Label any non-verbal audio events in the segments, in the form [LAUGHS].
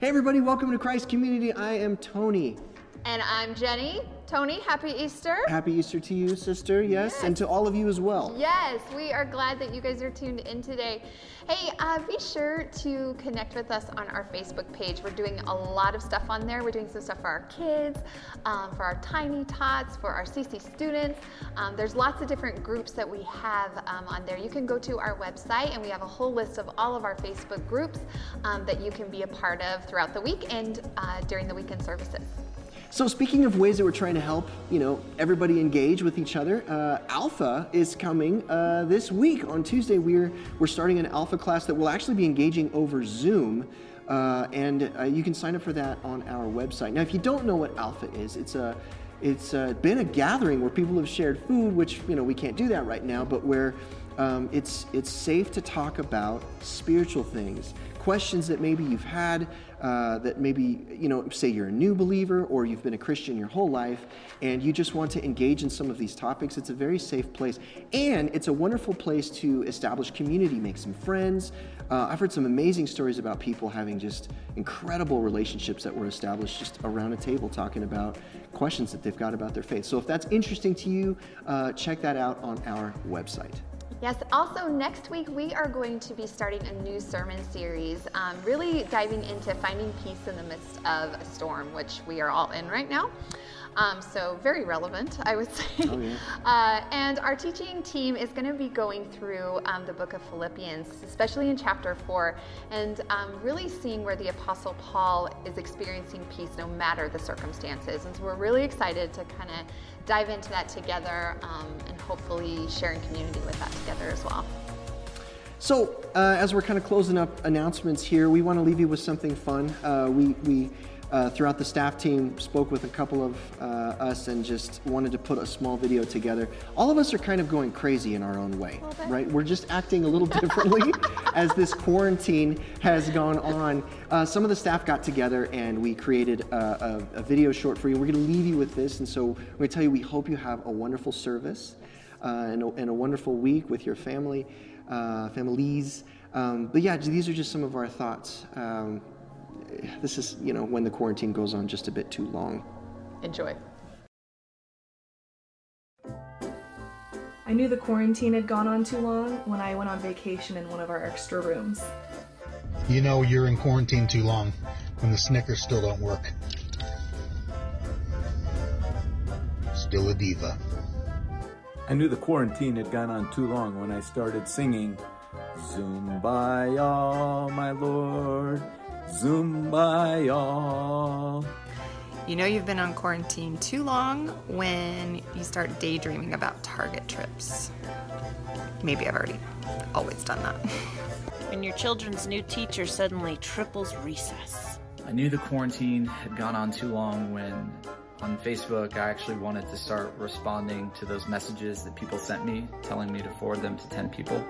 Hey, everybody, welcome to Christ Community. I am Tony. And I'm Jenny. Tony, happy Easter. Happy Easter to you, sister, yes, Yes. and to all of you as well. Yes, we are glad that you guys are tuned in today. Hey, uh, be sure to connect with us on our Facebook page. We're doing a lot of stuff on there. We're doing some stuff for our kids, um, for our tiny tots, for our CC students. Um, there's lots of different groups that we have um, on there. You can go to our website, and we have a whole list of all of our Facebook groups um, that you can be a part of throughout the week and uh, during the weekend services. So, speaking of ways that we're trying to help, you know, everybody engage with each other, uh, Alpha is coming uh, this week on Tuesday. We're we're starting an Alpha class that will actually be engaging over Zoom, uh, and uh, you can sign up for that on our website. Now, if you don't know what Alpha is, it's a it's uh, been a gathering where people have shared food, which you know we can't do that right now, but where um, it's it's safe to talk about spiritual things, questions that maybe you've had, uh, that maybe you know, say you're a new believer or you've been a Christian your whole life, and you just want to engage in some of these topics. It's a very safe place, and it's a wonderful place to establish community, make some friends. Uh, I've heard some amazing stories about people having just incredible relationships that were established just around a table talking about questions that they've got about their faith. So if that's interesting to you, uh, check that out on our website. Yes, also next week we are going to be starting a new sermon series, um, really diving into finding peace in the midst of a storm, which we are all in right now. Um, so, very relevant, I would [LAUGHS] say. Oh, yeah. uh, and our teaching team is going to be going through um, the book of Philippians, especially in chapter 4, and um, really seeing where the Apostle Paul is experiencing peace no matter the circumstances. And so, we're really excited to kind of dive into that together um, and hopefully sharing community with that together as well. So, uh, as we're kind of closing up announcements here, we want to leave you with something fun. Uh, we, we uh, throughout the staff team, spoke with a couple of uh, us and just wanted to put a small video together. All of us are kind of going crazy in our own way, right? We're just acting a little [LAUGHS] differently as this quarantine has gone on. Uh, some of the staff got together and we created a, a, a video short for you. We're going to leave you with this, and so we're going to tell you we hope you have a wonderful service uh, and, a, and a wonderful week with your family, uh, families. Um, but yeah, these are just some of our thoughts. Um, this is, you know, when the quarantine goes on just a bit too long. Enjoy. I knew the quarantine had gone on too long when I went on vacation in one of our extra rooms. You know you're in quarantine too long when the Snickers still don't work. Still a diva. I knew the quarantine had gone on too long when I started singing Zoom by all, my lord, Zoom by all. You know you've been on quarantine too long when you start daydreaming about Target trips. Maybe I've already always done that. [LAUGHS] When your children's new teacher suddenly triples recess. I knew the quarantine had gone on too long when on Facebook I actually wanted to start responding to those messages that people sent me telling me to forward them to 10 people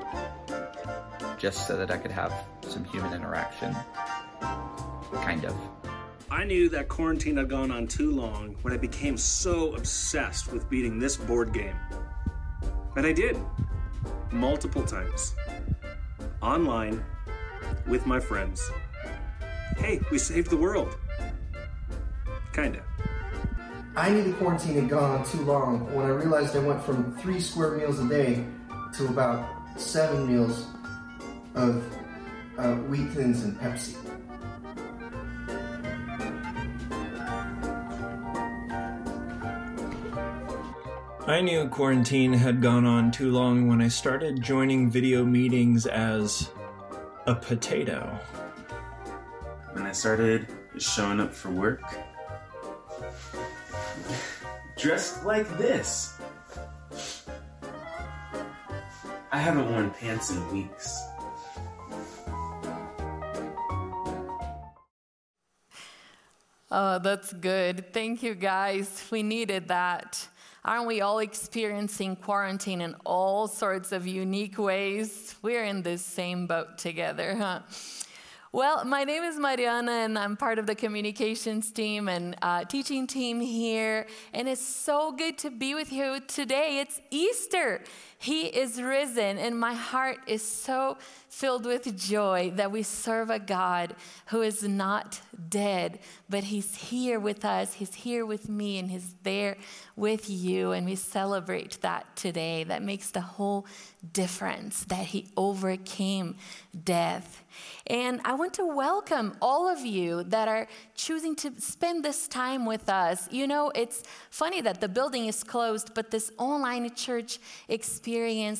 just so that I could have some human interaction. Kind of. I knew that quarantine had gone on too long when I became so obsessed with beating this board game. And I did. Multiple times. Online. With my friends. Hey, we saved the world. Kinda. I knew the quarantine had gone on too long when I realized I went from three square meals a day to about seven meals of uh, wheat thins and Pepsi. I knew quarantine had gone on too long when I started joining video meetings as a potato. When I started showing up for work, dressed like this. I haven't worn pants in weeks. Oh, that's good. Thank you, guys. We needed that. Aren't we all experiencing quarantine in all sorts of unique ways? We're in this same boat together, huh? Well, my name is Mariana, and I'm part of the communications team and uh, teaching team here. And it's so good to be with you today. It's Easter. He is risen, and my heart is so filled with joy that we serve a God who is not dead, but He's here with us. He's here with me, and He's there with you. And we celebrate that today. That makes the whole difference that He overcame death. And I want to welcome all of you that are choosing to spend this time with us. You know, it's funny that the building is closed, but this online church experience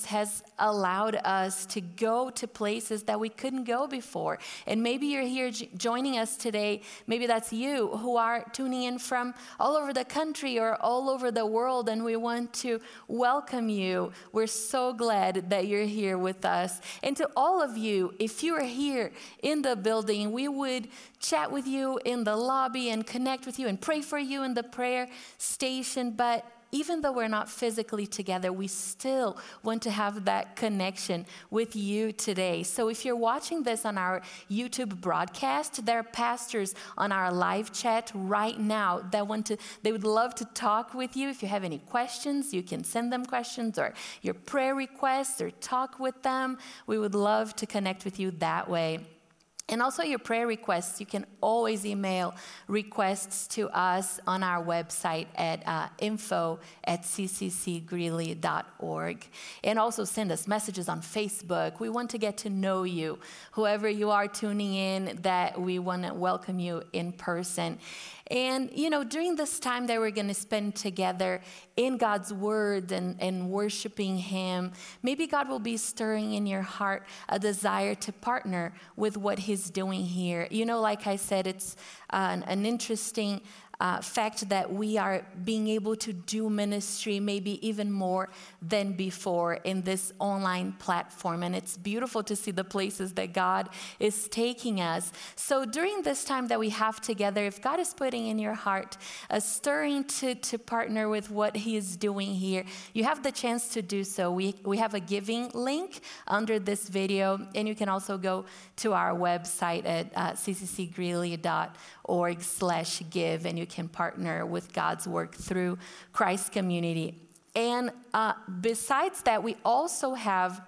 has allowed us to go to places that we couldn't go before. And maybe you're here joining us today. Maybe that's you who are tuning in from all over the country or all over the world, and we want to welcome you. We're so glad that you're here with us. And to all of you, if you are here in the building, we would chat with you in the lobby and connect with you and pray for you in the prayer station. But even though we're not physically together, we still want to have that connection with you today. So if you're watching this on our YouTube broadcast, there are pastors on our live chat right now that want to, they would love to talk with you. If you have any questions, you can send them questions or your prayer requests or talk with them. We would love to connect with you that way. And also your prayer requests, you can always email requests to us on our website at uh, info at cccgreeley.org. And also send us messages on Facebook. We want to get to know you. Whoever you are tuning in, that we want to welcome you in person. And, you know, during this time that we're going to spend together in God's Word and, and worshiping Him, maybe God will be stirring in your heart a desire to partner with what He's doing here. You know, like I said, it's uh, an, an interesting uh, fact that we are being able to do ministry maybe even more than before in this online platform. And it's beautiful to see the places that God is taking us. So during this time that we have together, if God is putting in your heart a stirring to, to partner with what He is doing here, you have the chance to do so. We, we have a giving link under this video, and you can also go to our website at uh, cccgreeley.org slash give, and you can partner with God's work through Christ Community. And uh, besides that, we also have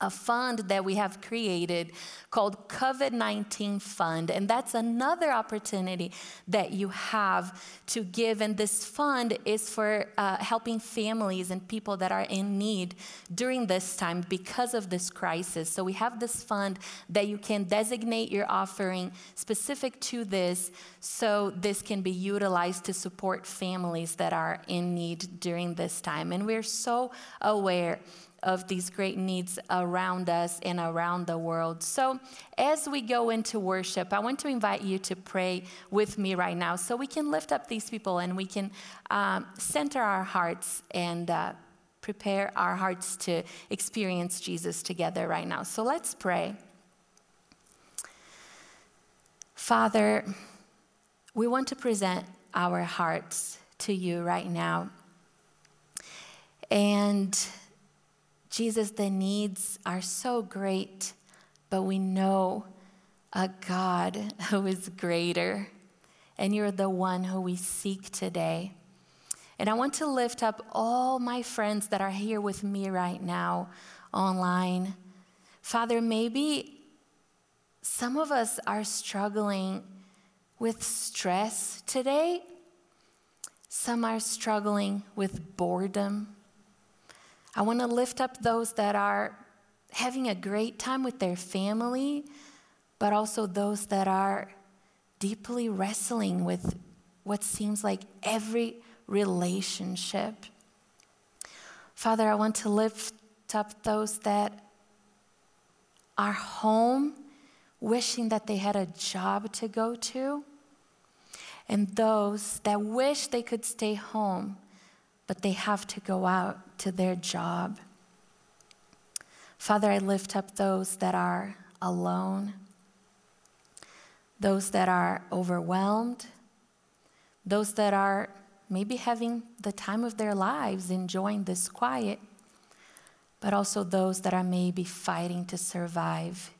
a fund that we have created called COVID 19 Fund. And that's another opportunity that you have to give. And this fund is for uh, helping families and people that are in need during this time because of this crisis. So we have this fund that you can designate your offering specific to this so this can be utilized to support families that are in need during this time. And we're so aware of these great needs around us and around the world. So, as we go into worship, I want to invite you to pray with me right now so we can lift up these people and we can um, center our hearts and uh, prepare our hearts to experience Jesus together right now. So, let's pray. Father, we want to present our hearts to you right now. And Jesus, the needs are so great, but we know a God [LAUGHS] who is greater, and you're the one who we seek today. And I want to lift up all my friends that are here with me right now online. Father, maybe some of us are struggling with stress today. Some are struggling with boredom. I want to lift up those that are having a great time with their family, but also those that are deeply wrestling with what seems like every relationship. Father, I want to lift up those that are home wishing that they had a job to go to, and those that wish they could stay home but they have to go out to their job. Father, I lift up those that are alone, those that are overwhelmed, those that are maybe having the time of their lives enjoying this quiet, but also those that are maybe fighting to survive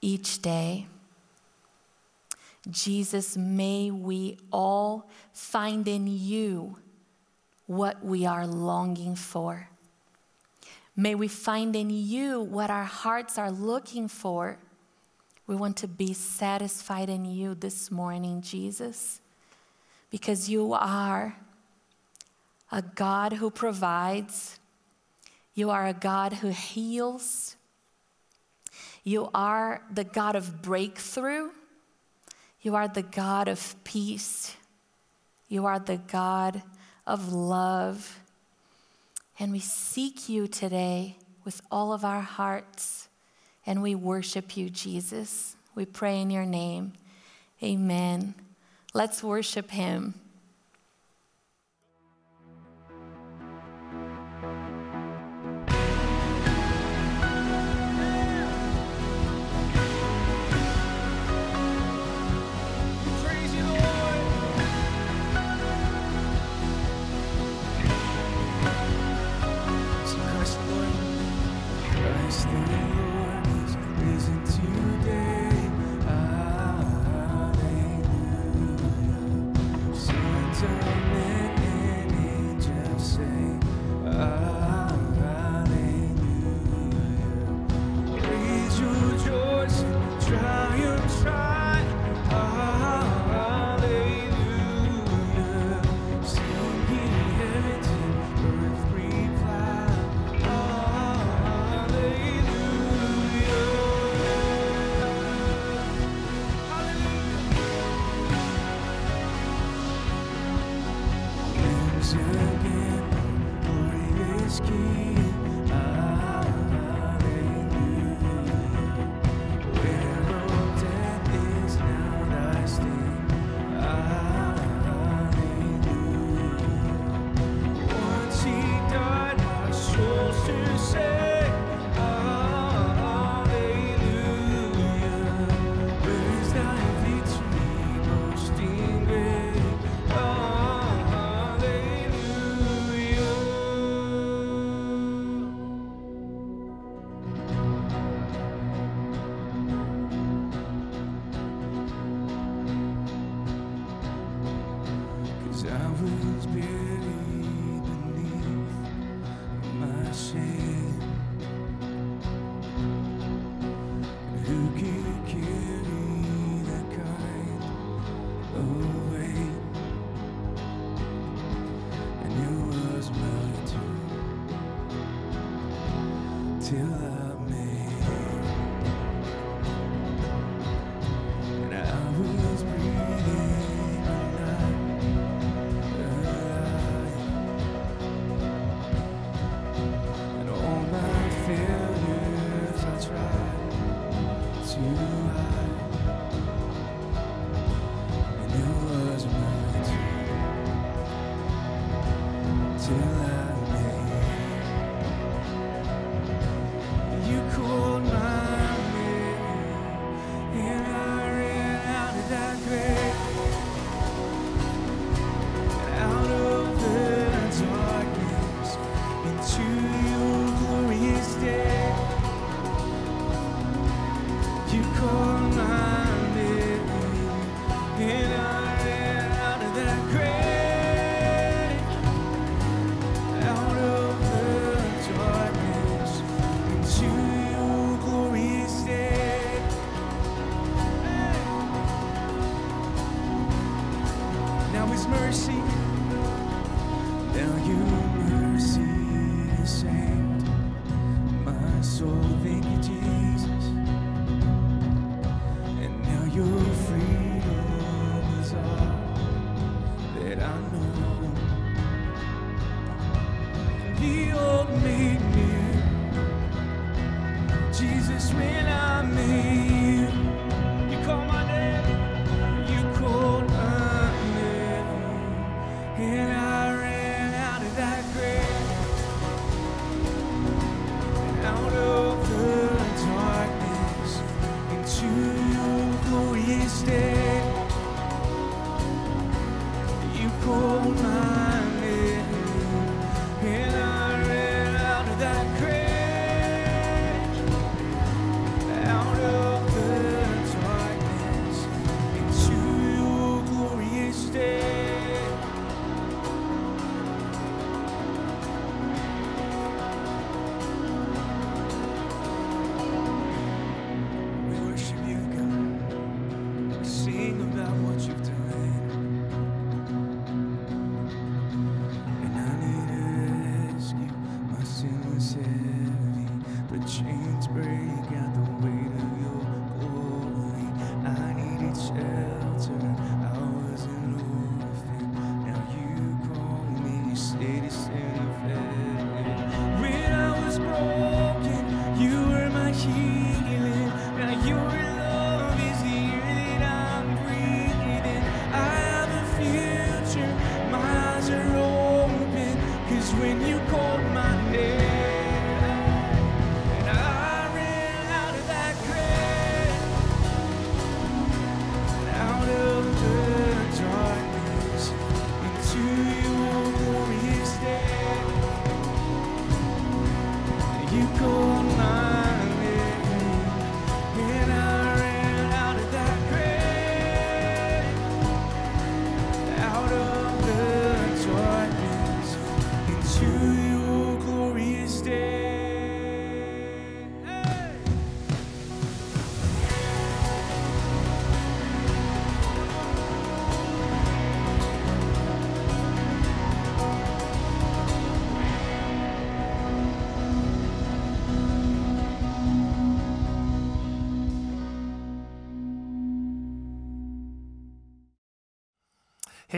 each day. Jesus, may we all find in you what we are longing for. May we find in you what our hearts are looking for. We want to be satisfied in you this morning, Jesus, because you are a God who provides, you are a God who heals, you are the God of breakthrough, you are the God of peace, you are the God of love. And we seek you today with all of our hearts, and we worship you, Jesus. We pray in your name. Amen. Let's worship him.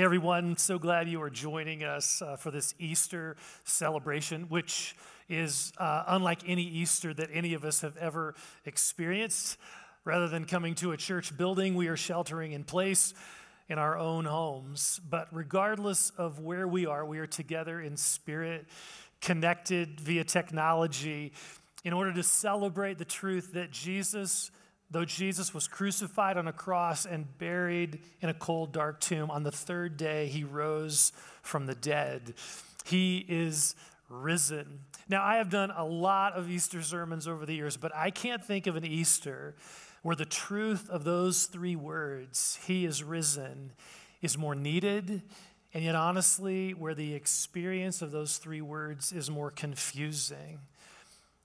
Hey everyone, so glad you are joining us uh, for this Easter celebration, which is uh, unlike any Easter that any of us have ever experienced. Rather than coming to a church building, we are sheltering in place in our own homes. But regardless of where we are, we are together in spirit, connected via technology, in order to celebrate the truth that Jesus Though Jesus was crucified on a cross and buried in a cold, dark tomb, on the third day he rose from the dead. He is risen. Now, I have done a lot of Easter sermons over the years, but I can't think of an Easter where the truth of those three words, He is risen, is more needed, and yet, honestly, where the experience of those three words is more confusing.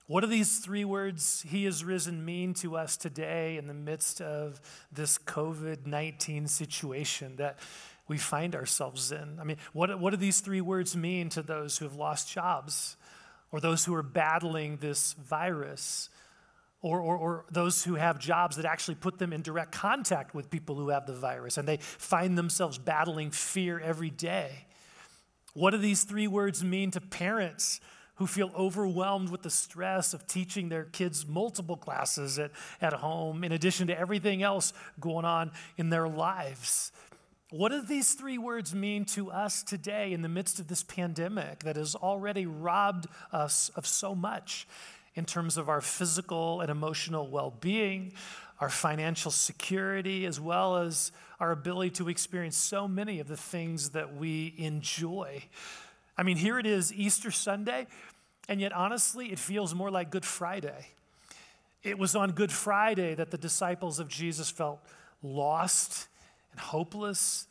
What do these three words, He is risen, mean to us today in the midst of this COVID 19 situation that we find ourselves in? I mean, what, what do these three words mean to those who have lost jobs or those who are battling this virus? Or, or, or, those who have jobs that actually put them in direct contact with people who have the virus and they find themselves battling fear every day. What do these three words mean to parents who feel overwhelmed with the stress of teaching their kids multiple classes at, at home, in addition to everything else going on in their lives. What do these three words mean to us today in the midst of this pandemic that has already robbed us of so much in terms of our physical and emotional well being, our financial security, as well as our ability to experience so many of the things that we enjoy? I mean, here it is, Easter Sunday, and yet honestly, it feels more like Good Friday. It was on Good Friday that the disciples of Jesus felt lost and hopeless,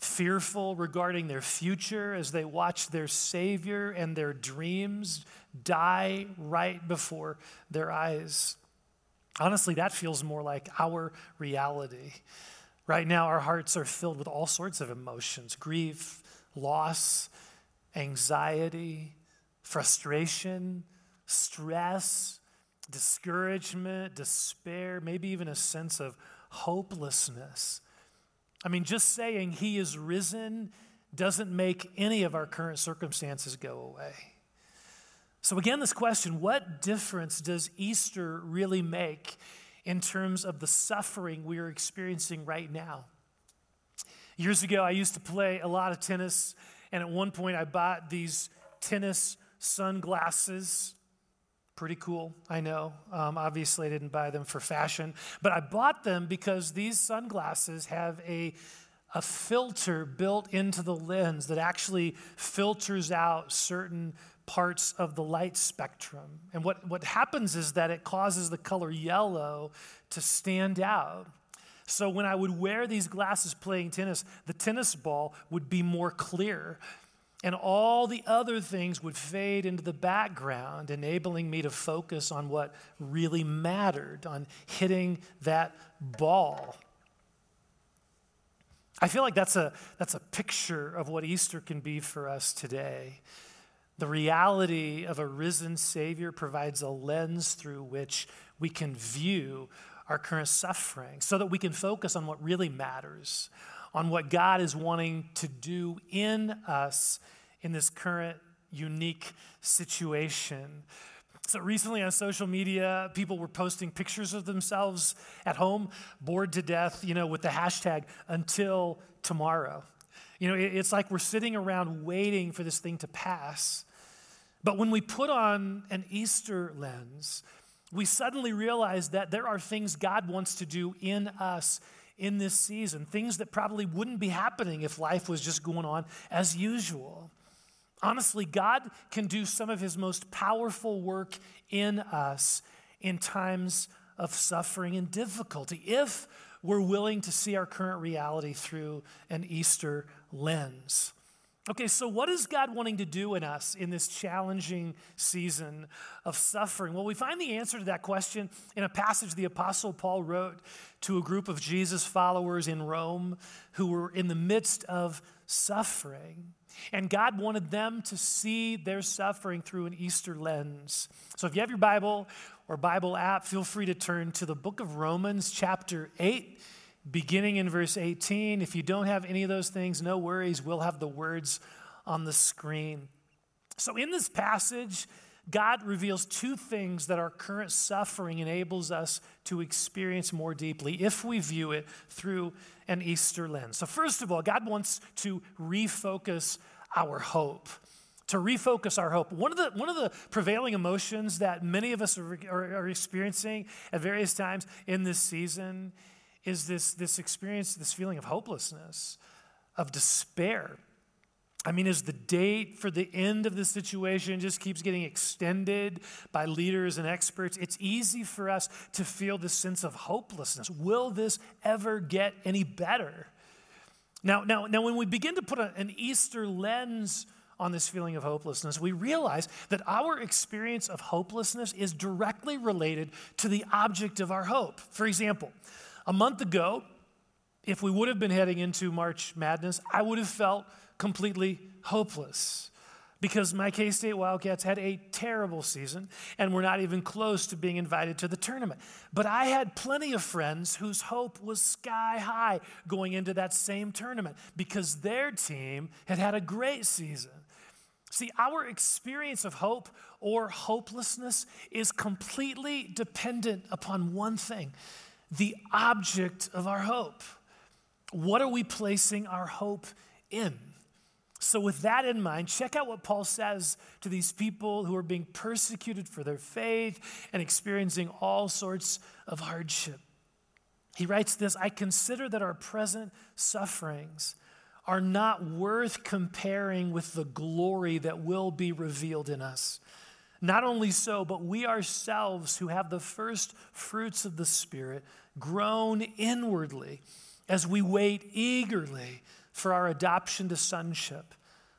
fearful regarding their future as they watched their Savior and their dreams die right before their eyes. Honestly, that feels more like our reality. Right now, our hearts are filled with all sorts of emotions grief, loss, anxiety, frustration, stress, discouragement, despair, maybe even a sense of hopelessness. I mean, just saying he is risen doesn't make any of our current circumstances go away. So, again, this question what difference does Easter really make in terms of the suffering we are experiencing right now? Years ago, I used to play a lot of tennis, and at one point, I bought these tennis sunglasses. Pretty cool, I know. Um, obviously, I didn't buy them for fashion, but I bought them because these sunglasses have a, a filter built into the lens that actually filters out certain parts of the light spectrum. And what, what happens is that it causes the color yellow to stand out. So when I would wear these glasses playing tennis, the tennis ball would be more clear. And all the other things would fade into the background, enabling me to focus on what really mattered, on hitting that ball. I feel like that's a, that's a picture of what Easter can be for us today. The reality of a risen Savior provides a lens through which we can view our current suffering so that we can focus on what really matters, on what God is wanting to do in us in this current unique situation. So recently on social media, people were posting pictures of themselves at home, bored to death, you know, with the hashtag until tomorrow. You know, it's like we're sitting around waiting for this thing to pass. But when we put on an Easter lens, we suddenly realize that there are things God wants to do in us in this season, things that probably wouldn't be happening if life was just going on as usual. Honestly, God can do some of his most powerful work in us in times of suffering and difficulty if we're willing to see our current reality through an Easter lens. Okay, so what is God wanting to do in us in this challenging season of suffering? Well, we find the answer to that question in a passage the Apostle Paul wrote to a group of Jesus followers in Rome who were in the midst of suffering. And God wanted them to see their suffering through an Easter lens. So if you have your Bible or Bible app, feel free to turn to the book of Romans, chapter 8 beginning in verse 18. If you don't have any of those things, no worries. We'll have the words on the screen. So, in this passage, God reveals two things that our current suffering enables us to experience more deeply if we view it through an Easter lens. So, first of all, God wants to refocus our hope. To refocus our hope. One of the, one of the prevailing emotions that many of us are, are, are experiencing at various times in this season is this, this experience, this feeling of hopelessness, of despair. I mean, as the date for the end of the situation just keeps getting extended by leaders and experts, it's easy for us to feel this sense of hopelessness. Will this ever get any better? Now, now, now when we begin to put a, an Easter lens on this feeling of hopelessness, we realize that our experience of hopelessness is directly related to the object of our hope. For example, a month ago, if we would have been heading into March Madness, I would have felt completely hopeless because my K State Wildcats had a terrible season and were not even close to being invited to the tournament. But I had plenty of friends whose hope was sky high going into that same tournament because their team had had a great season. See, our experience of hope or hopelessness is completely dependent upon one thing the object of our hope. What are we placing our hope in? So, with that in mind, check out what Paul says to these people who are being persecuted for their faith and experiencing all sorts of hardship. He writes this I consider that our present sufferings are not worth comparing with the glory that will be revealed in us. Not only so, but we ourselves who have the first fruits of the Spirit groan inwardly as we wait eagerly for our adoption to sonship,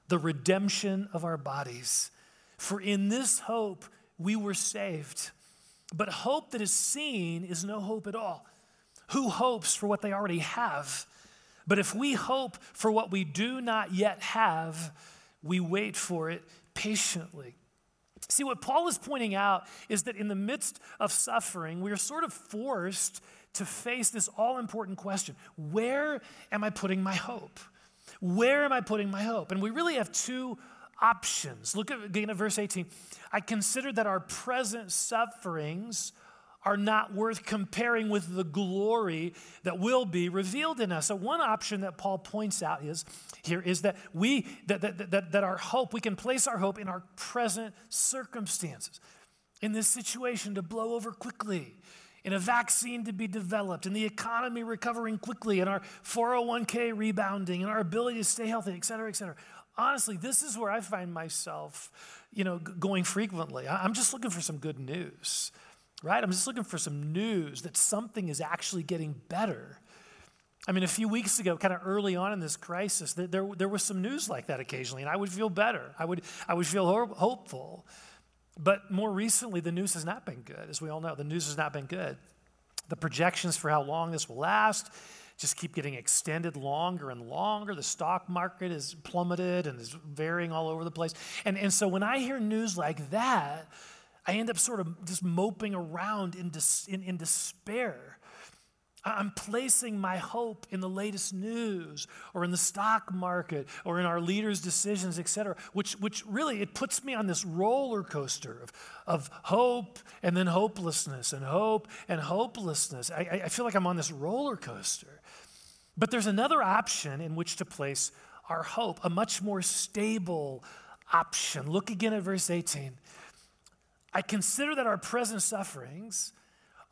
the redemption of our bodies. For in this hope we were saved. But hope that is seen is no hope at all. Who hopes for what they already have? But if we hope for what we do not yet have, we wait for it patiently. See, what Paul is pointing out is that in the midst of suffering, we are sort of forced to face this all important question Where am I putting my hope? Where am I putting my hope? And we really have two options. Look again at verse 18. I consider that our present sufferings are not worth comparing with the glory that will be revealed in us. So, one option that Paul points out is here is that we that, that, that, that our hope, we can place our hope in our present circumstances, in this situation to blow over quickly, in a vaccine to be developed, in the economy recovering quickly, in our 401k rebounding, in our ability to stay healthy, et cetera, et cetera. Honestly, this is where I find myself, you know, going frequently. I'm just looking for some good news right? I'm just looking for some news that something is actually getting better. I mean, a few weeks ago, kind of early on in this crisis, there, there, was some news like that occasionally, and I would feel better. I would, I would feel hopeful. But more recently, the news has not been good. As we all know, the news has not been good. The projections for how long this will last just keep getting extended longer and longer. The stock market is plummeted and is varying all over the place. And, and so when I hear news like that, I end up sort of just moping around in, dis, in, in despair. I'm placing my hope in the latest news or in the stock market or in our leaders' decisions, et cetera, which, which really it puts me on this roller coaster of, of hope and then hopelessness and hope and hopelessness. I, I feel like I'm on this roller coaster. But there's another option in which to place our hope, a much more stable option. Look again at verse 18. I consider that our present sufferings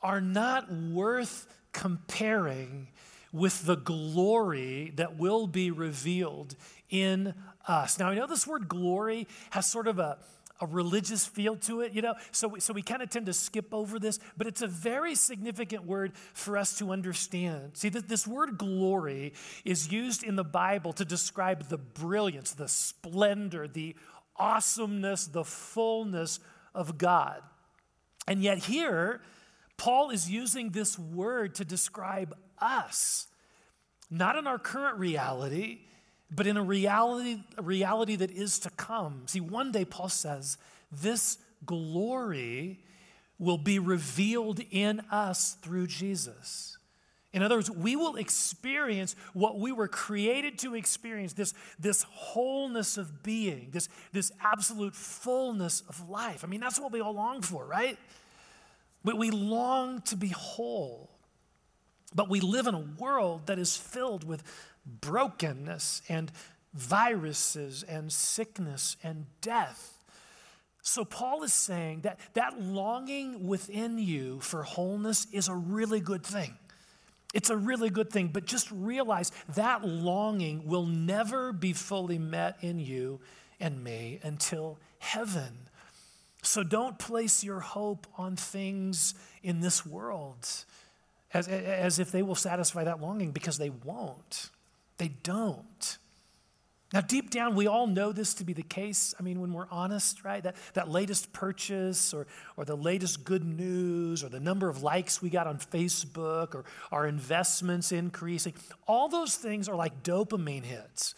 are not worth comparing with the glory that will be revealed in us. Now, I know this word glory has sort of a, a religious feel to it, you know, so we, so we kind of tend to skip over this, but it's a very significant word for us to understand. See, that this word glory is used in the Bible to describe the brilliance, the splendor, the awesomeness, the fullness of God. And yet, here, Paul is using this word to describe us, not in our current reality, but in a reality, a reality that is to come. See, one day, Paul says, this glory will be revealed in us through Jesus. In other words, we will experience what we were created to experience this, this wholeness of being, this, this absolute fullness of life. I mean, that's what we all long for, right? We, we long to be whole. But we live in a world that is filled with brokenness and viruses and sickness and death. So, Paul is saying that that longing within you for wholeness is a really good thing. It's a really good thing, but just realize that longing will never be fully met in you and me until heaven. So don't place your hope on things in this world as, as if they will satisfy that longing because they won't. They don't. Now, deep down, we all know this to be the case. I mean, when we're honest, right? That, that latest purchase or, or the latest good news or the number of likes we got on Facebook or our investments increasing, all those things are like dopamine hits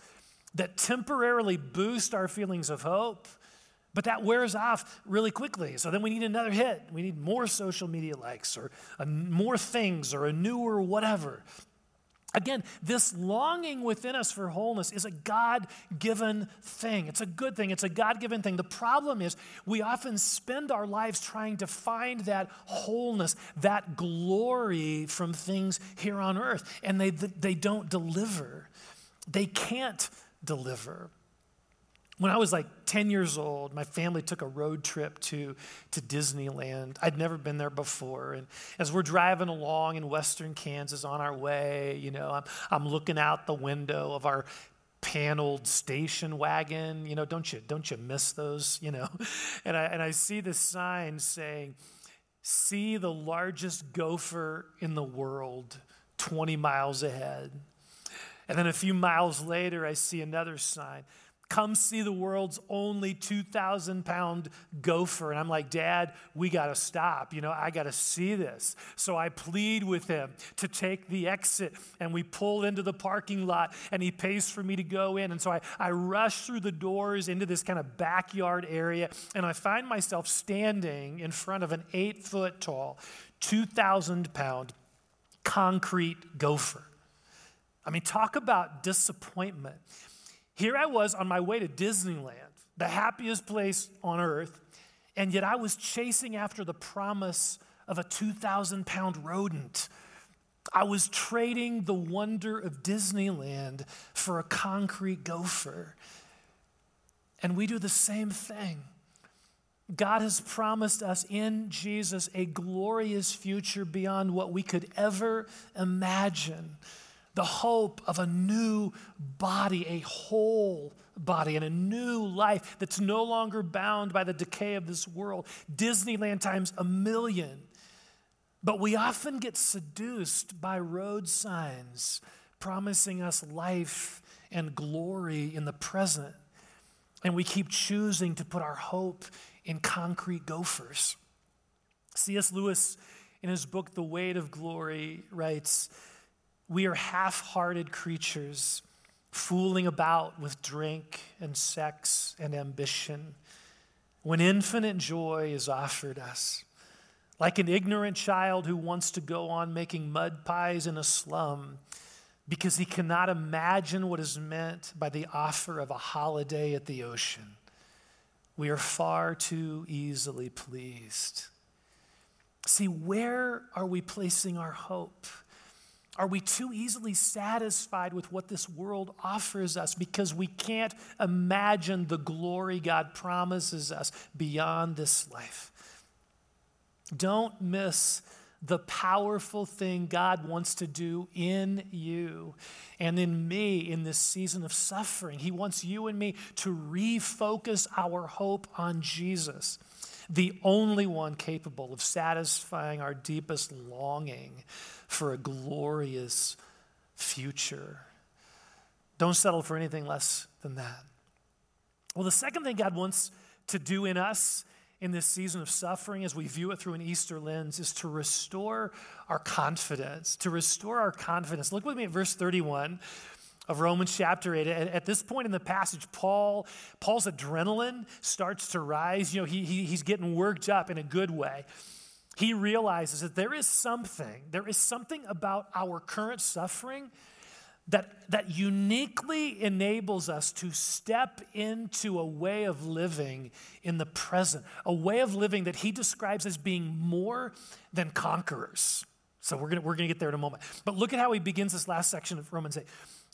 that temporarily boost our feelings of hope, but that wears off really quickly. So then we need another hit. We need more social media likes or a, more things or a newer whatever. Again, this longing within us for wholeness is a God given thing. It's a good thing. It's a God given thing. The problem is we often spend our lives trying to find that wholeness, that glory from things here on earth, and they, they don't deliver. They can't deliver. When I was like 10 years old, my family took a road trip to, to Disneyland. I'd never been there before. And as we're driving along in western Kansas on our way, you know, I'm, I'm looking out the window of our paneled station wagon. You know, don't you, don't you miss those, you know? [LAUGHS] And I, and I see this sign saying, see the largest gopher in the world 20 miles ahead. And then a few miles later, I see another sign come see the world's only 2,000 pound gopher. And I'm like, Dad, we got to stop. You know, I got to see this. So I plead with him to take the exit, and we pull into the parking lot, and he pays for me to go in. And so I, I rush through the doors into this kind of backyard area, and I find myself standing in front of an eight foot tall, 2,000 pound concrete gopher. I mean, talk about disappointment. Here I was on my way to Disneyland, the happiest place on earth, and yet I was chasing after the promise of a 2,000 pound rodent. I was trading the wonder of Disneyland for a concrete gopher. And we do the same thing. God has promised us in Jesus a glorious future beyond what we could ever imagine the hope of a new body, a whole body, and a new life that's no longer bound by the decay of this world. Disneyland times a million. But we often get seduced by road signs promising us life and glory in the present. And we keep choosing to put our hope in concrete gophers. C.S. Lewis, in his book, The Weight of Glory, writes, we are half hearted creatures fooling about with drink and sex and ambition when infinite joy is offered us. Like an ignorant child who wants to go on making mud pies in a slum because he cannot imagine what is meant by the offer of a holiday at the ocean. We are far too easily pleased. See, where are we placing our hope? Are we too easily satisfied with what this world offers us because we can't imagine the glory God promises us beyond this life? Don't miss the powerful thing God wants to do in you and in me in this season of suffering. He wants you and me to refocus our hope on Jesus, the only one capable of satisfying our deepest longing for a glorious future. Don't settle for anything less than that. Well, the second thing God wants to do in us in this season of suffering as we view it through an Easter lens is to restore our confidence, to restore our confidence. Look with me at verse 31 of Romans chapter 8. At, this point in the passage, Paul, Paul's adrenaline starts to rise. You know, he, he, he's getting worked up in a good way. He realizes that there is something, there is something about our current suffering that, that uniquely enables us to step into a way of living in the present, a way of living that he describes as being more than conquerors. So we're gonna we're to get there in a moment. But look at how he begins this last section of Romans 8.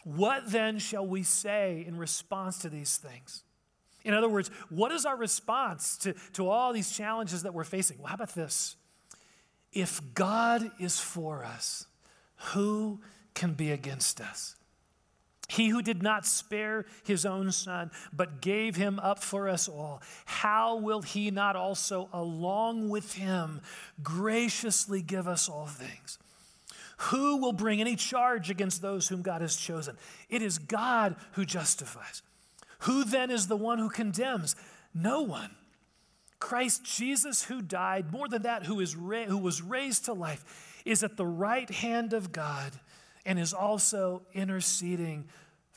What then shall we say in response to these things? In other words, what is our response to, to all these challenges that we're facing? Well, how about this? If God is for us, who can be against us? He who did not spare his own son, but gave him up for us all, how will he not also, along with him, graciously give us all things? Who will bring any charge against those whom God has chosen? It is God who justifies. Who then is the one who condemns? No one. Christ Jesus, who died, more than that, who, is ra- who was raised to life, is at the right hand of God and is also interceding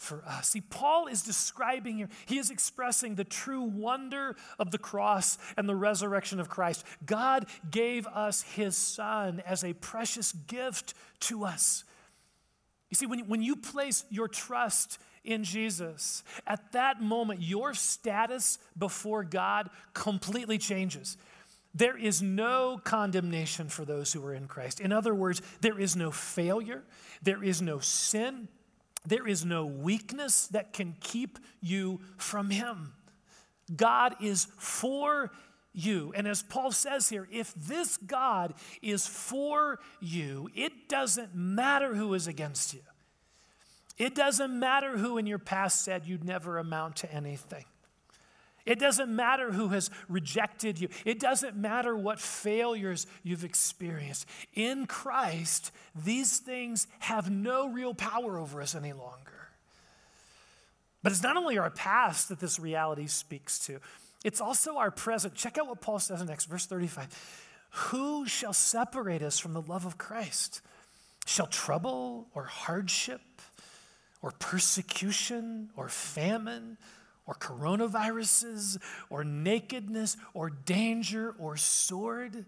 for us. See, Paul is describing here, he is expressing the true wonder of the cross and the resurrection of Christ. God gave us his son as a precious gift to us. You see, when, when you place your trust in Jesus, at that moment, your status before God completely changes. There is no condemnation for those who are in Christ. In other words, there is no failure, there is no sin, there is no weakness that can keep you from Him. God is for you. And as Paul says here, if this God is for you, it doesn't matter who is against you. It doesn't matter who in your past said you'd never amount to anything. It doesn't matter who has rejected you. It doesn't matter what failures you've experienced. In Christ, these things have no real power over us any longer. But it's not only our past that this reality speaks to, it's also our present. Check out what Paul says in next, verse 35. Who shall separate us from the love of Christ? Shall trouble or hardship or persecution or famine? Or coronaviruses or nakedness or danger or sword.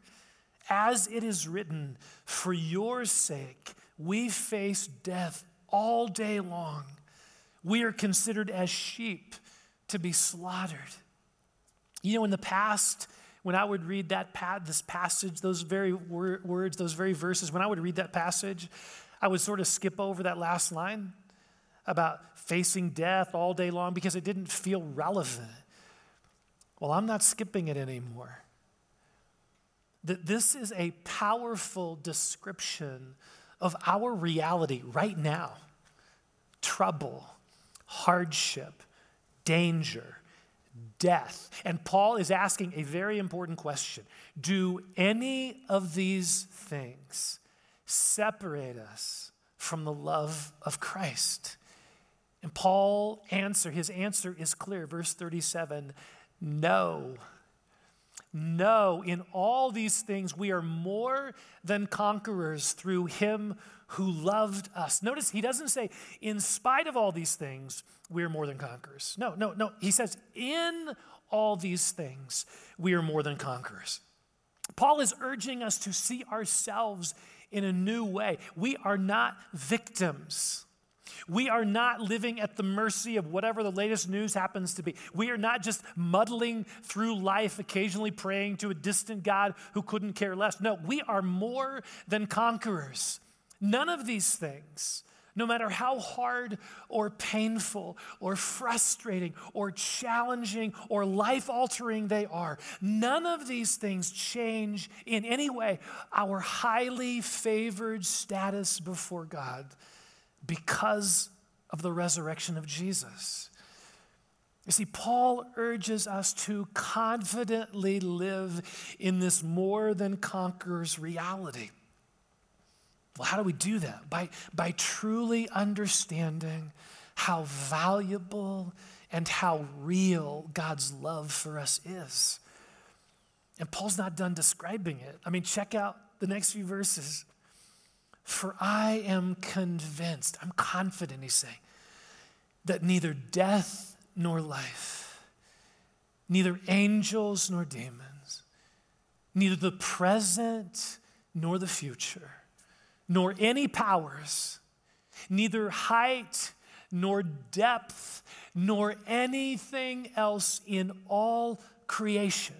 As it is written, for your sake we face death all day long. We are considered as sheep to be slaughtered. You know, in the past, when I would read that this passage, those very wor- words, those very verses, when I would read that passage, I would sort of skip over that last line about facing death all day long because it didn't feel relevant. Well, I'm not skipping it anymore. That this is a powerful description of our reality right now trouble, hardship, danger, death. And Paul is asking a very important question Do any of these things separate us from the love of Christ? And Paul answer, his answer is clear, verse 37, no. No, in all these things we are more than conquerors through him who loved us. Notice he doesn't say, in spite of all these things, we are more than conquerors. No, no, no. He says, in all these things, we are more than conquerors. Paul is urging us to see ourselves in a new way. We are not victims. We are not living at the mercy of whatever the latest news happens to be. We are not just muddling through life, occasionally praying to a distant God who couldn't care less. No, we are more than conquerors. None of these things, no matter how hard or painful or frustrating or challenging or life altering they are, none of these things change in any way our highly favored status before God because of the resurrection of Jesus. You see, Paul urges us to confidently live in this more than conquerors reality. Well, how do we do that? By, by truly understanding how valuable and how real God's love for us is. And Paul's not done describing it. I mean, check out the next few verses. For I am convinced, I'm confident, he's saying, that neither death nor life, neither angels nor demons, neither the present nor the future, nor any powers, neither height nor depth, nor anything else in all creation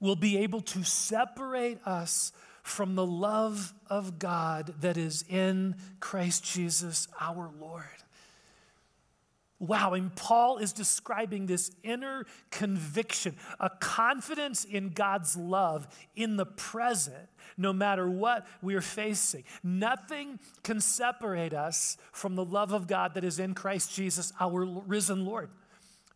will be able to separate us from the love of God that is in Christ Jesus our Lord. Wow, and Paul is describing this inner conviction, a confidence in God's love in the present, no matter what we are facing. Nothing can separate us from the love of God that is in Christ Jesus, our risen Lord.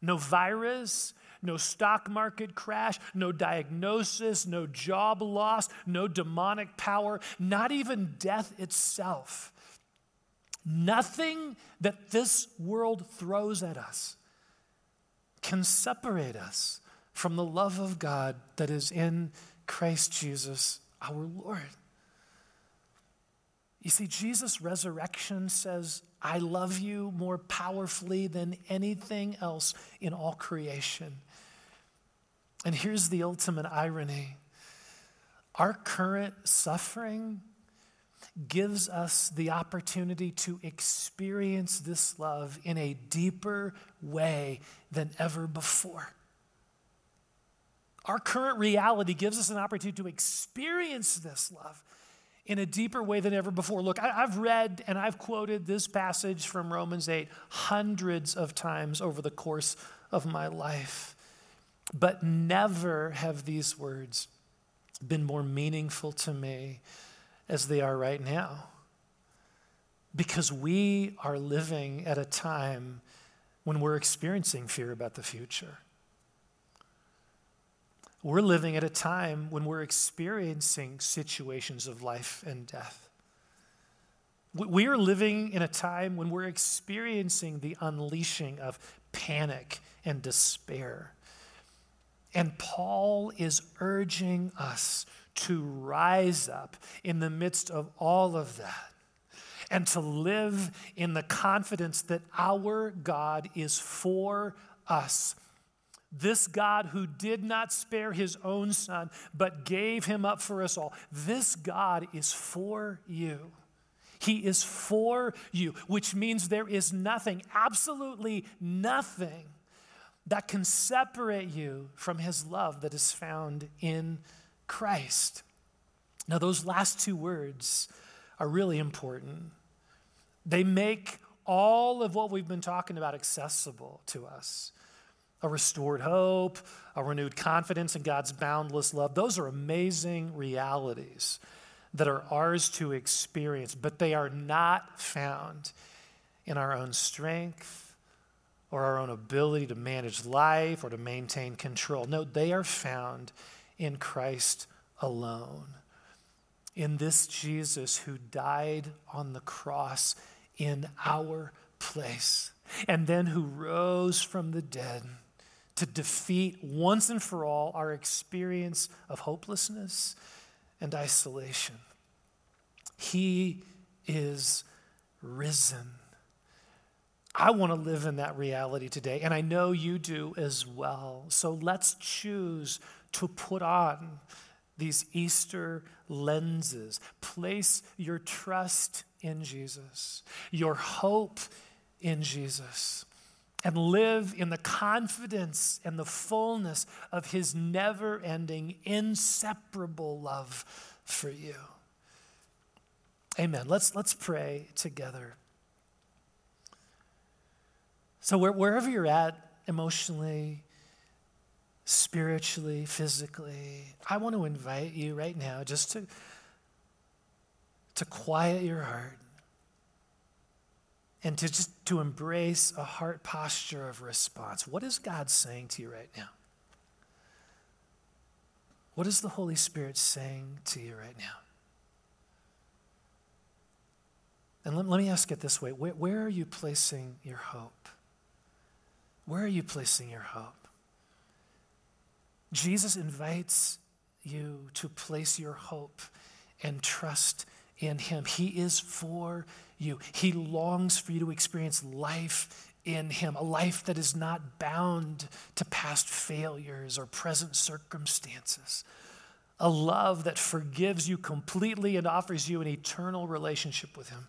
No virus, no stock market crash, no diagnosis, no job loss, no demonic power, not even death itself. Nothing that this world throws at us can separate us from the love of God that is in Christ Jesus our Lord. You see, Jesus' resurrection says, I love you more powerfully than anything else in all creation. And here's the ultimate irony our current suffering gives us the opportunity to experience this love in a deeper way than ever before. Our current reality gives us an opportunity to experience this love in a deeper way than ever before. Look, I, have read and I've quoted this passage from Romans 8 hundreds of times over the course of my life. But never have these words been more meaningful to me as they are right now. Because we are living at a time when we're experiencing fear about the future. We're living at a time when we're experiencing situations of life and death. We are living in a time when we're experiencing the unleashing of panic and despair. And Paul is urging us to rise up in the midst of all of that and to live in the confidence that our God is for us. This God who did not spare his own son, but gave him up for us all. This God is for you. He is for you, which means there is nothing, absolutely nothing that can separate you from his love that is found in Christ. Now, those last two words are really important. They make all of what we've been talking about accessible to us a restored hope, a renewed confidence in God's boundless love. Those are amazing realities that are ours to experience, but they are not found in our own strength or our own ability to manage life or to maintain control. No, they are found in Christ alone. In this Jesus who died on the cross in our place and then who rose from the dead to defeat once and for all our experience of hopelessness and isolation. He is risen. I want to live in that reality today, and I know you do as well. So let's choose to put on these Easter lenses. Place your trust in Jesus, your hope in Jesus, and live in the confidence and the fullness of his never ending, inseparable love for you. Amen. Let's, let's pray together. So, where, wherever you're at emotionally, spiritually, physically, I want to invite you right now just to, to quiet your heart and to just to embrace a heart posture of response. What is God saying to you right now? What is the Holy Spirit saying to you right now? And let, let me ask it this way where, where are you placing your hope? Where are you placing your hope? Jesus invites you to place your hope and trust in Him. He is for you. He longs for you to experience life in Him, a life that is not bound to past failures or present circumstances, a love that forgives you completely and offers you an eternal relationship with Him.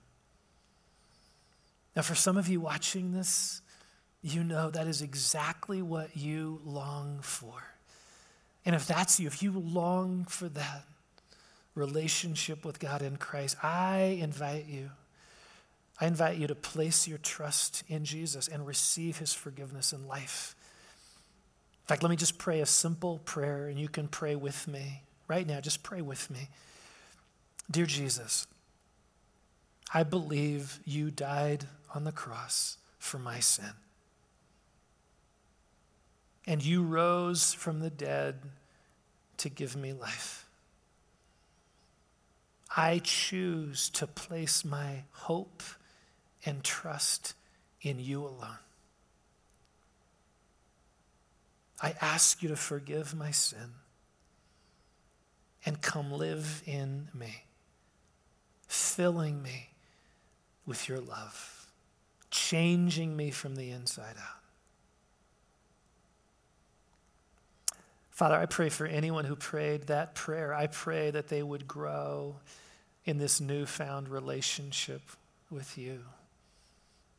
Now, for some of you watching this, you know that is exactly what you long for. And if that's you, if you long for that relationship with God in Christ, I invite you. I invite you to place your trust in Jesus and receive his forgiveness in life. In fact, let me just pray a simple prayer, and you can pray with me right now. Just pray with me. Dear Jesus, I believe you died on the cross for my sin and you rose from the dead to give me life. I choose to place my hope and trust in you alone. I ask you to forgive my sin and come live in me, filling me with your love, changing me from the inside out. Father, I pray for anyone who prayed that prayer. I pray that they would grow in this newfound relationship with you,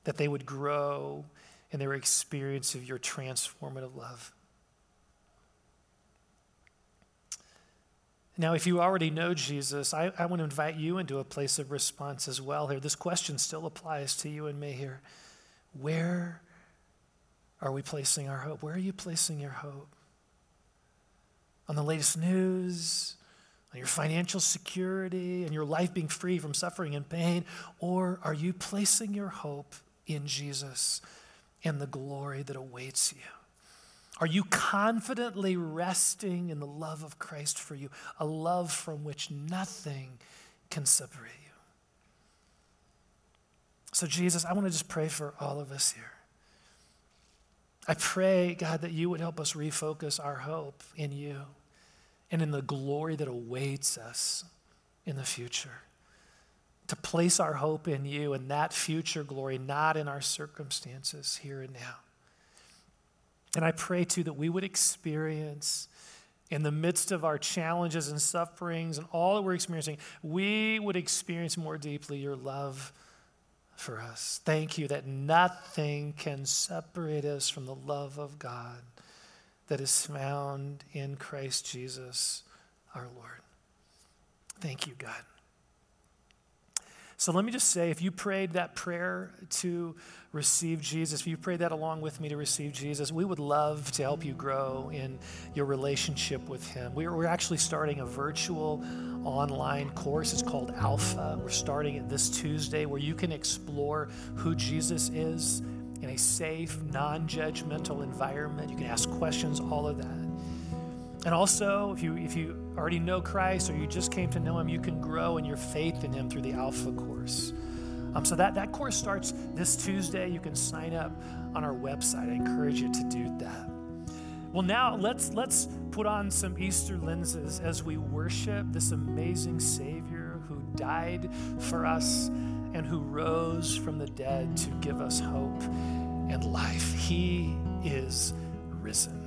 that they would grow in their experience of your transformative love. Now, if you already know Jesus, I, I want to invite you into a place of response as well here. This question still applies to you and me here. Where are we placing our hope? Where are you placing your hope? On the latest news, on your financial security, and your life being free from suffering and pain? Or are you placing your hope in Jesus and the glory that awaits you? Are you confidently resting in the love of Christ for you, a love from which nothing can separate you? So, Jesus, I want to just pray for all of us here. I pray, God, that you would help us refocus our hope in you and in the glory that awaits us in the future. To place our hope in you and that future glory, not in our circumstances here and now. And I pray too that we would experience in the midst of our challenges and sufferings and all that we're experiencing, we would experience more deeply your love for us. Thank you that nothing can separate us from the love of God that is found in Christ Jesus our Lord. Thank you, God. So let me just say if you prayed that prayer to receive Jesus, if you prayed that along with me to receive Jesus, we would love to help you grow in your relationship with Him. We're, actually starting a virtual online course. It's called Alpha. We're starting it this Tuesday where you can explore who Jesus is in a safe, non judgmental environment. You can ask questions, all of that. And also, if you, if you already know Christ or you just came to know Him, you can grow in your faith in Him through the Alpha course. Um, so that, that course starts this Tuesday. You can sign up on our website. I encourage you to do that. Well, now let's let's put on some Easter lenses as we worship this amazing Savior who died for us and who rose from the dead to give us hope and life. He is risen.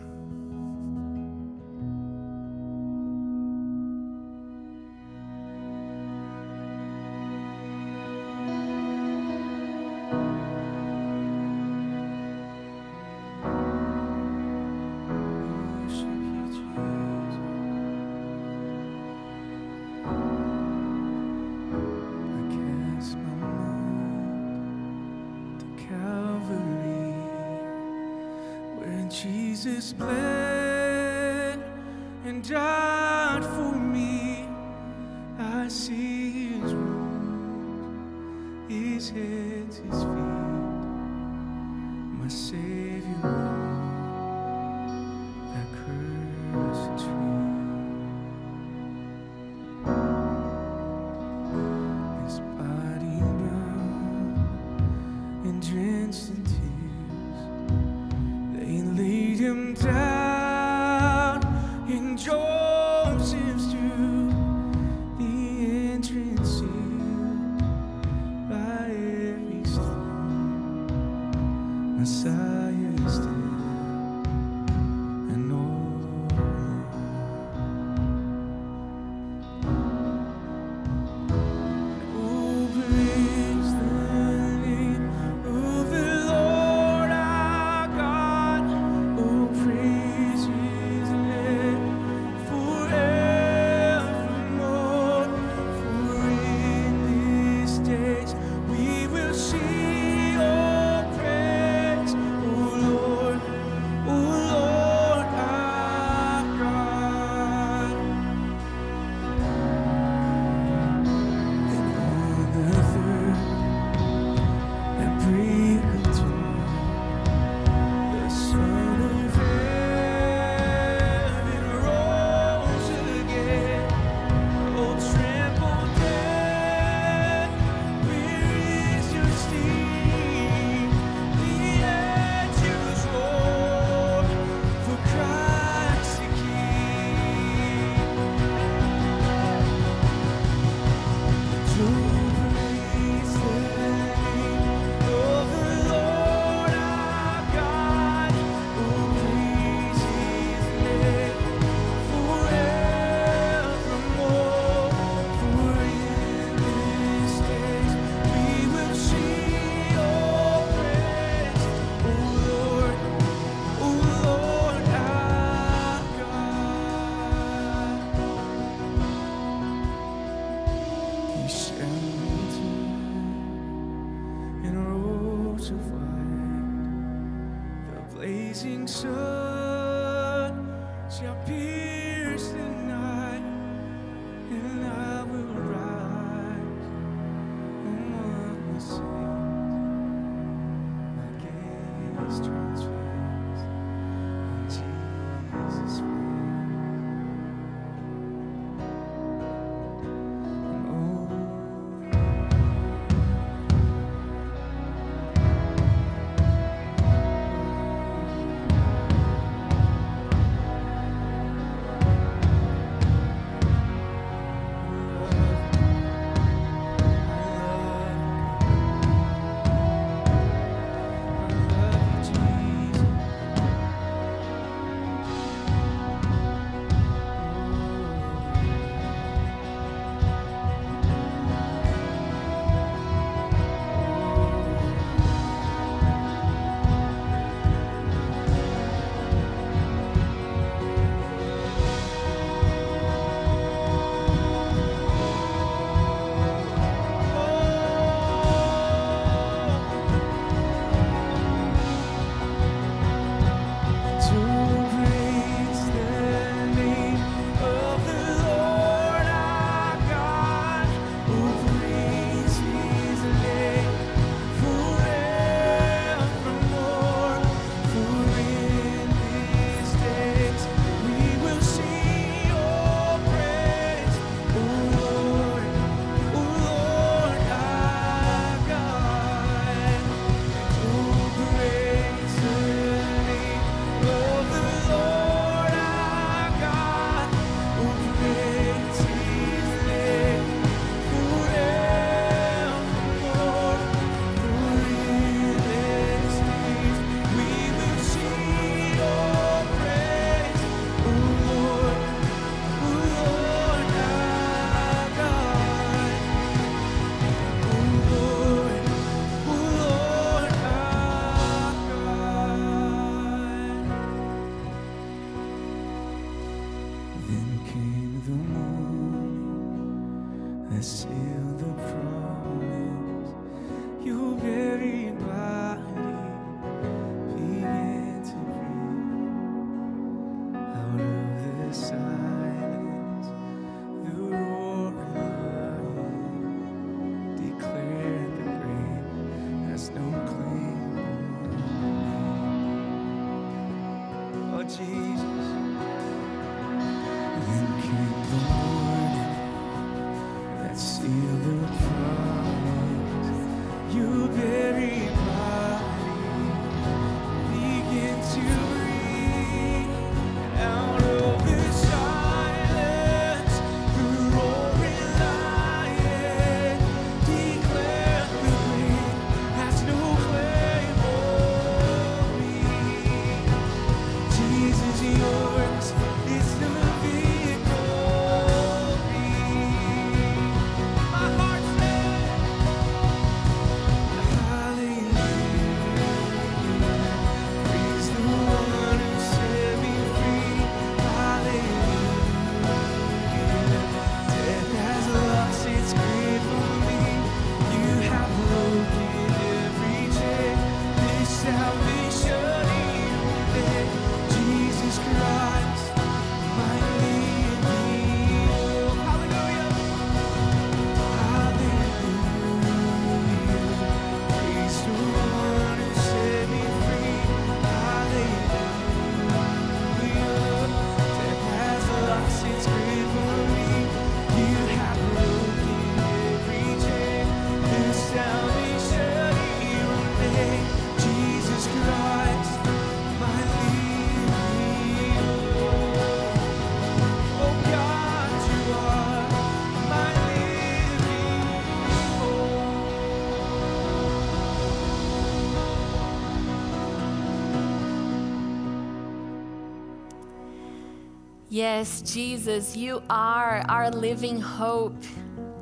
Yes, Jesus, you are our living hope.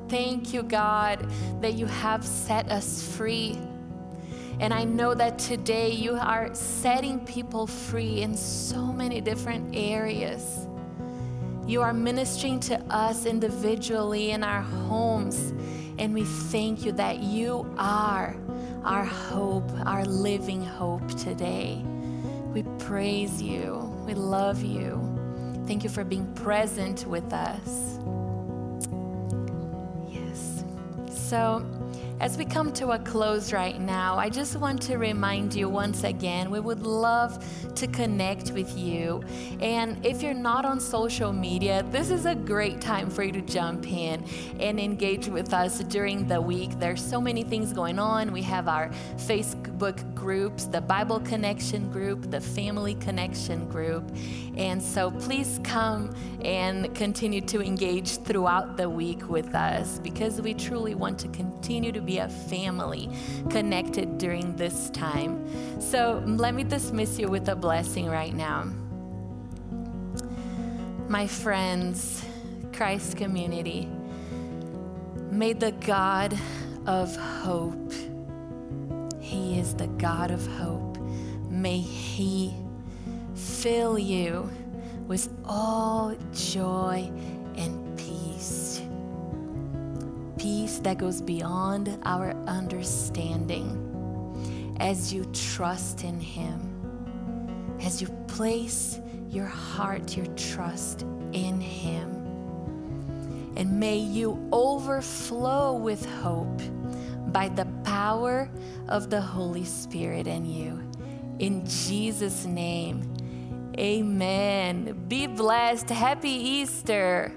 Thank you, God, that you have set us free. And I know that today you are setting people free in so many different areas. You are ministering to us individually in our homes. And we thank you that you are our hope, our living hope today. We praise you. We love you. Thank you for being present with us. Yes. So, as we come to a close right now, I just want to remind you once again we would love to connect with you. And if you're not on social media, this is a great time for you to jump in and engage with us during the week. There's so many things going on. We have our Facebook groups, the Bible Connection group, the Family Connection group. And so please come and continue to engage throughout the week with us because we truly want to continue to be a family connected during this time. So let me dismiss you with a blessing right now. My friends, Christ community, may the God of hope, He is the God of hope, may He fill you with all joy and peace. Peace that goes beyond our understanding as you trust in Him, as you place your heart, your trust in Him. And may you overflow with hope by the power of the Holy Spirit in you. In Jesus' name, amen. Be blessed. Happy Easter.